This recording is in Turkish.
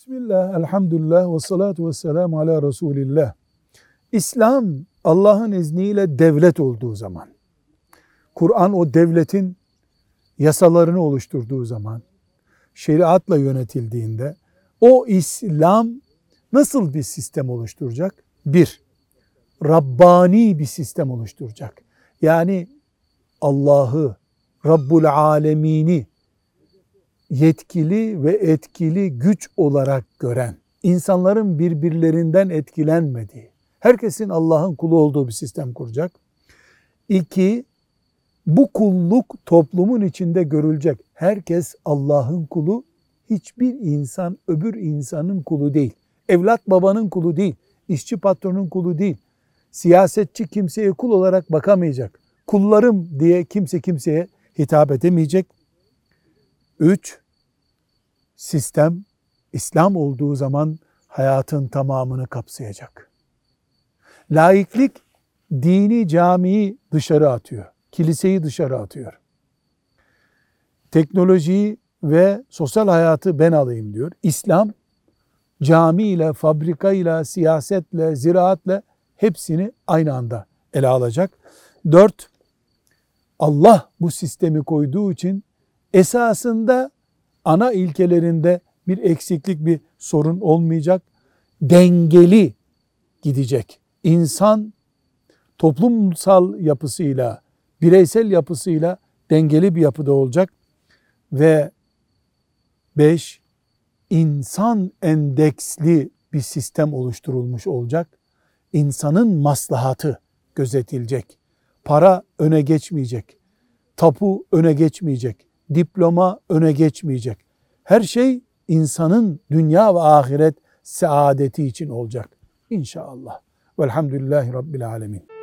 Bismillah, elhamdülillah, ve salatu ve selamu ala Resulillah. İslam Allah'ın izniyle devlet olduğu zaman, Kur'an o devletin yasalarını oluşturduğu zaman, şeriatla yönetildiğinde, o İslam nasıl bir sistem oluşturacak? Bir, Rabbani bir sistem oluşturacak. Yani Allah'ı, Rabbul Alemini yetkili ve etkili güç olarak gören, insanların birbirlerinden etkilenmediği, herkesin Allah'ın kulu olduğu bir sistem kuracak. İki, bu kulluk toplumun içinde görülecek. Herkes Allah'ın kulu, hiçbir insan öbür insanın kulu değil. Evlat babanın kulu değil, işçi patronun kulu değil. Siyasetçi kimseye kul olarak bakamayacak. Kullarım diye kimse kimseye hitap edemeyecek. Üç, sistem İslam olduğu zaman hayatın tamamını kapsayacak. Laiklik dini camiyi dışarı atıyor. Kiliseyi dışarı atıyor. Teknolojiyi ve sosyal hayatı ben alayım diyor. İslam camiyle, fabrikayla, siyasetle, ziraatle hepsini aynı anda ele alacak. Dört, Allah bu sistemi koyduğu için esasında ana ilkelerinde bir eksiklik, bir sorun olmayacak. Dengeli gidecek. İnsan toplumsal yapısıyla, bireysel yapısıyla dengeli bir yapıda olacak. Ve beş, insan endeksli bir sistem oluşturulmuş olacak. İnsanın maslahatı gözetilecek. Para öne geçmeyecek. Tapu öne geçmeyecek diploma öne geçmeyecek. Her şey insanın dünya ve ahiret saadeti için olacak. İnşallah. Velhamdülillahi Rabbil Alemin.